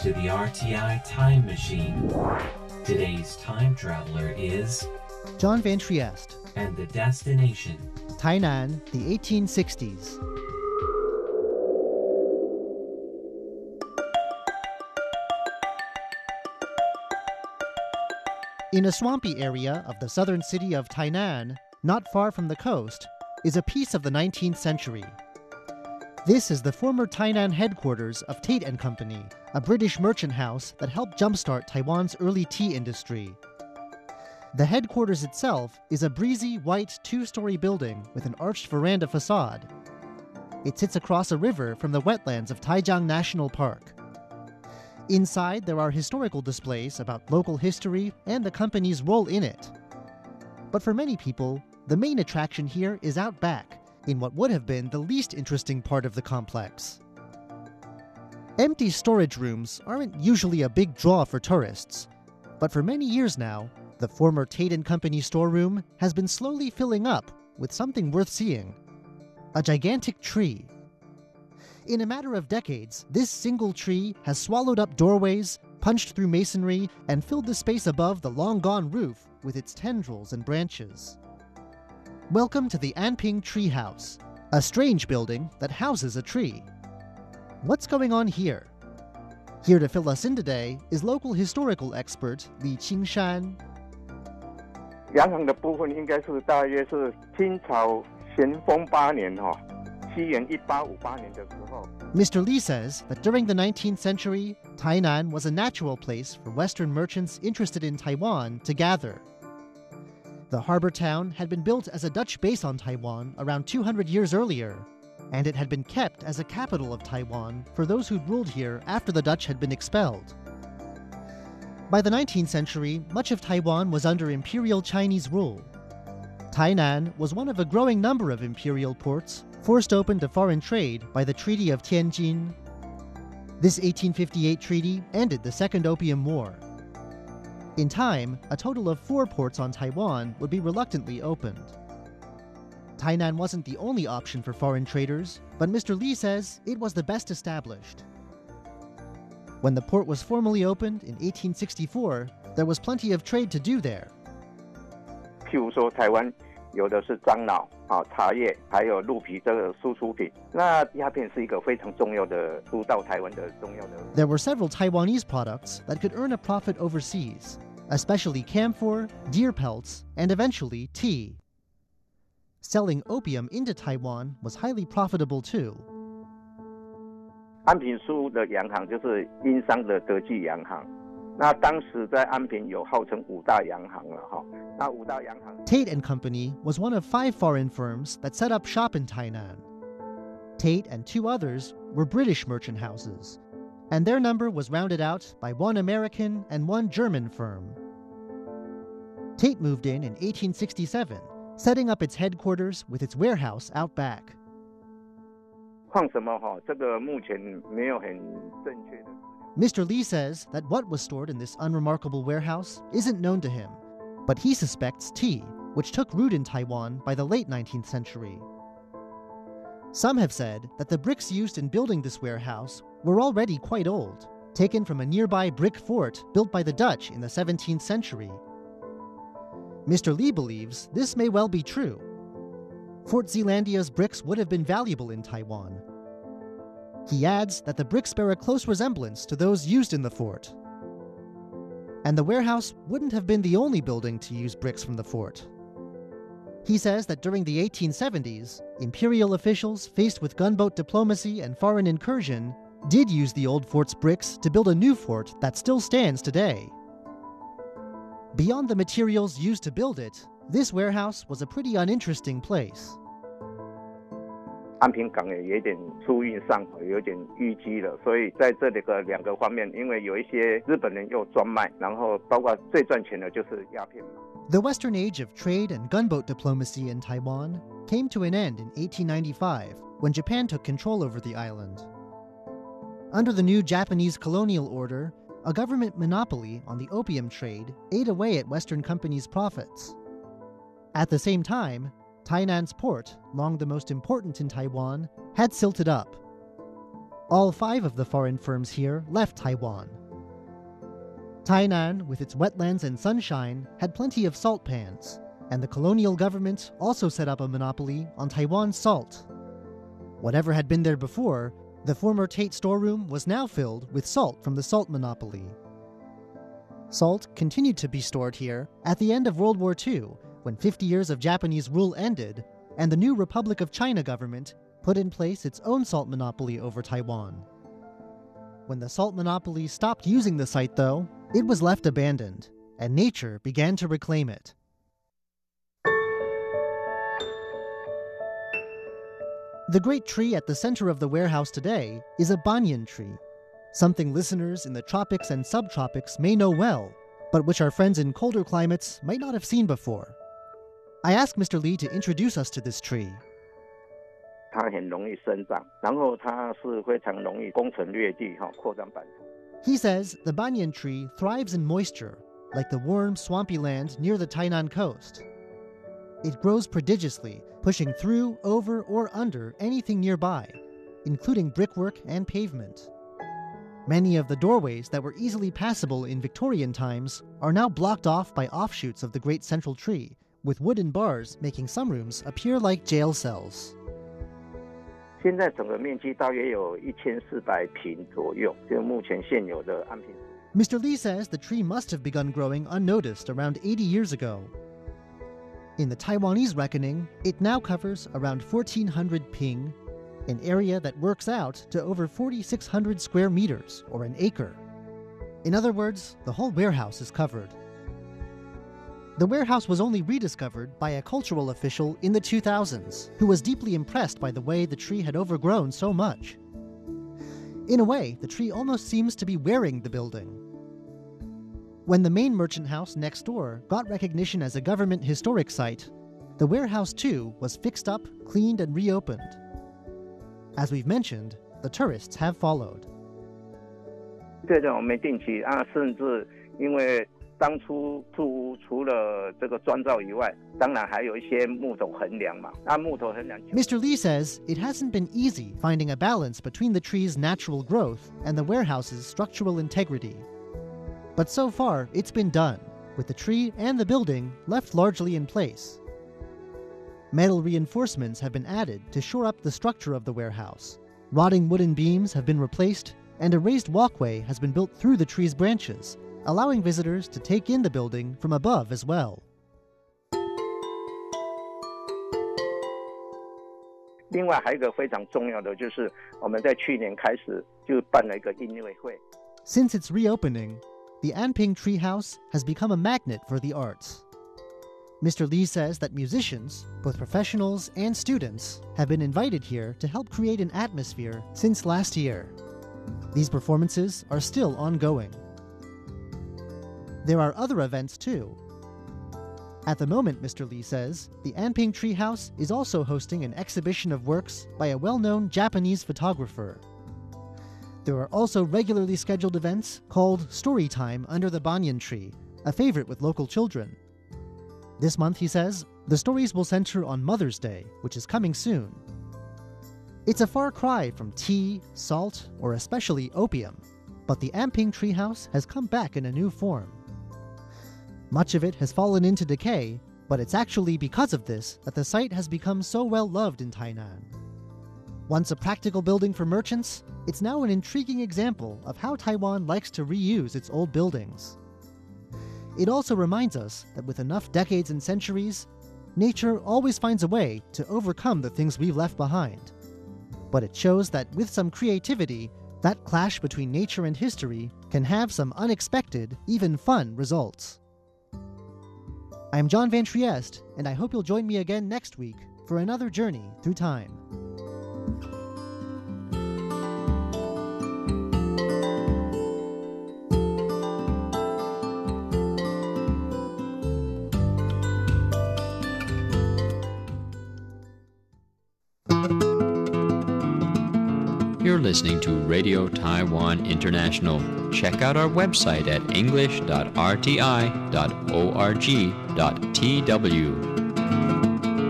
to the RTI Time Machine. Today's time traveler is, John Van Trieste, and the destination, Tainan, the 1860s. In a swampy area of the southern city of Tainan, not far from the coast, is a piece of the 19th century. This is the former Tainan headquarters of Tait and Company, a British merchant house that helped jumpstart Taiwan's early tea industry. The headquarters itself is a breezy white two-story building with an arched veranda facade. It sits across a river from the wetlands of Taijiang National Park. Inside, there are historical displays about local history and the company's role in it. But for many people, the main attraction here is out back, in what would have been the least interesting part of the complex. Empty storage rooms aren't usually a big draw for tourists, but for many years now, the former Tait Company storeroom has been slowly filling up with something worth seeing a gigantic tree. In a matter of decades, this single tree has swallowed up doorways, punched through masonry, and filled the space above the long gone roof with its tendrils and branches. Welcome to the Anping Tree House, a strange building that houses a tree. What's going on here? Here to fill us in today is local historical expert Li Qingshan. 洋行的部分应该是大约是清朝咸丰八年哈、西元一八五八年的时候， Mr. Li says that during the 19th century, Tainan was a natural place for Western merchants interested in Taiwan to gather. The harbor town had been built as a Dutch base on Taiwan around 200 years earlier, and it had been kept as a capital of Taiwan for those who'd ruled here after the Dutch had been expelled. By the 19th century, much of Taiwan was under imperial Chinese rule. Tainan was one of a growing number of imperial ports forced open to foreign trade by the Treaty of Tianjin. This 1858 treaty ended the Second Opium War. In time, a total of four ports on Taiwan would be reluctantly opened. Tainan wasn't the only option for foreign traders, but Mr. Li says it was the best established. When the port was formally opened in 1864, there was plenty of trade to do there. There were several Taiwanese products that could earn a profit overseas, especially camphor, deer pelts, and eventually tea. Selling opium into Taiwan was highly profitable too. Tait and Company was one of five foreign firms that set up shop in Tainan. Tait and two others were British merchant houses, and their number was rounded out by one American and one German firm. Tait moved in in 1867, setting up its headquarters with its warehouse out back. Mr. Li says that what was stored in this unremarkable warehouse isn't known to him, but he suspects tea, which took root in Taiwan by the late 19th century. Some have said that the bricks used in building this warehouse were already quite old, taken from a nearby brick fort built by the Dutch in the 17th century. Mr. Li believes this may well be true. Fort Zeelandia's bricks would have been valuable in Taiwan, he adds that the bricks bear a close resemblance to those used in the fort. And the warehouse wouldn't have been the only building to use bricks from the fort. He says that during the 1870s, imperial officials faced with gunboat diplomacy and foreign incursion did use the old fort's bricks to build a new fort that still stands today. Beyond the materials used to build it, this warehouse was a pretty uninteresting place. 安平港也有点出运上有点淤积了，所以在这里个两个方面，因为有一些日本人又专卖，然后包括最赚钱的就是鸦片嘛。 The Western age of trade and gunboat diplomacy in Taiwan came to an end in 1895 when Japan took control over the island. Under the new Japanese colonial order, a government monopoly on the opium trade ate away at Western companies' profits. At the same time, Tainan's port, long the most important in Taiwan, had silted up. All five of the foreign firms here left Taiwan. Tainan, with its wetlands and sunshine, had plenty of salt pans, and the colonial government also set up a monopoly on Taiwan's salt. Whatever had been there before, the former Tait storeroom was now filled with salt from the salt monopoly. Salt continued to be stored here at the end of World War II, when 50 years of Japanese rule ended, and the new Republic of China government put in place its own salt monopoly over Taiwan. When the salt monopoly stopped using the site, though, it was left abandoned, and nature began to reclaim it. The great tree at the center of the warehouse today is a banyan tree, something listeners in the tropics and subtropics may know well, but which our friends in colder climates might not have seen before. I asked Mr. Li to introduce us to this tree. He says the banyan tree thrives in moisture, like the warm, swampy land near the Tainan coast. It grows prodigiously, pushing through, over, or under anything nearby, including brickwork and pavement. Many of the doorways that were easily passable in Victorian times are now blocked off by offshoots of the great central tree, with wooden bars making some rooms appear like jail cells. Mr. Li says the tree must have begun growing unnoticed around 80 years ago in the Taiwanese reckoning, it now covers around 1,400 ping, an area that works out to over 4,600 square meters, or an acre. In other words, the whole warehouse is covered. The warehouse was only rediscovered by a cultural official in the 2000s who was deeply impressed by the way the tree had overgrown so much. In a way, the tree almost seems to be wearing the building. When the main merchant house next door got recognition as a government historic site, the warehouse too was fixed up, cleaned, and reopened. As we've mentioned, the tourists have followed. mr Li says it hasn't been easy finding a balance between the tree's natural growth and the warehouse's structural integrity. But so far, it's been done, with the tree and the building left largely in place. Metal reinforcements have been added to shore up the structure of the warehouse. Rotting wooden beams have been replaced, and a raised walkway has been built through the tree's branches, allowing visitors to take in the building from above as well. 另外还有一个非常重要的，就是我们在去年开始就办了一个音乐会。 Since its reopening, the Anping Treehouse has become a magnet for the arts. Mr. Li says that musicians, both professionals and students, have been invited here to help create an atmosphere since last year. These performances are still ongoing. There are other events too. At the moment, Mr. Li says, the Anping Treehouse is also hosting an exhibition of works by a well known Japanese photographer. There are also regularly scheduled events called Story Time under the banyan tree, a favorite with local children. This month, he says, the stories will center on Mother's Day, which is coming soon. It's a far cry from tea, salt, or especially opium, but the Anping treehouse has come back in a new form. Much of it has fallen into decay, but it's actually because of this that the site has become so well loved in Tainan. Once a practical building for merchants, it's now an intriguing example of how Taiwan likes to reuse its old buildings. It also reminds us that with enough decades and centuries, nature always finds a way to overcome the things we've left behind. But it shows that with some creativity, that clash between nature and history can have some unexpected, even fun results. I'm John Van Trieste, and I hope you'll join me again next week for another journey through time. You're listening to Radio Taiwan International. Check out our website at english.rti.org.tw.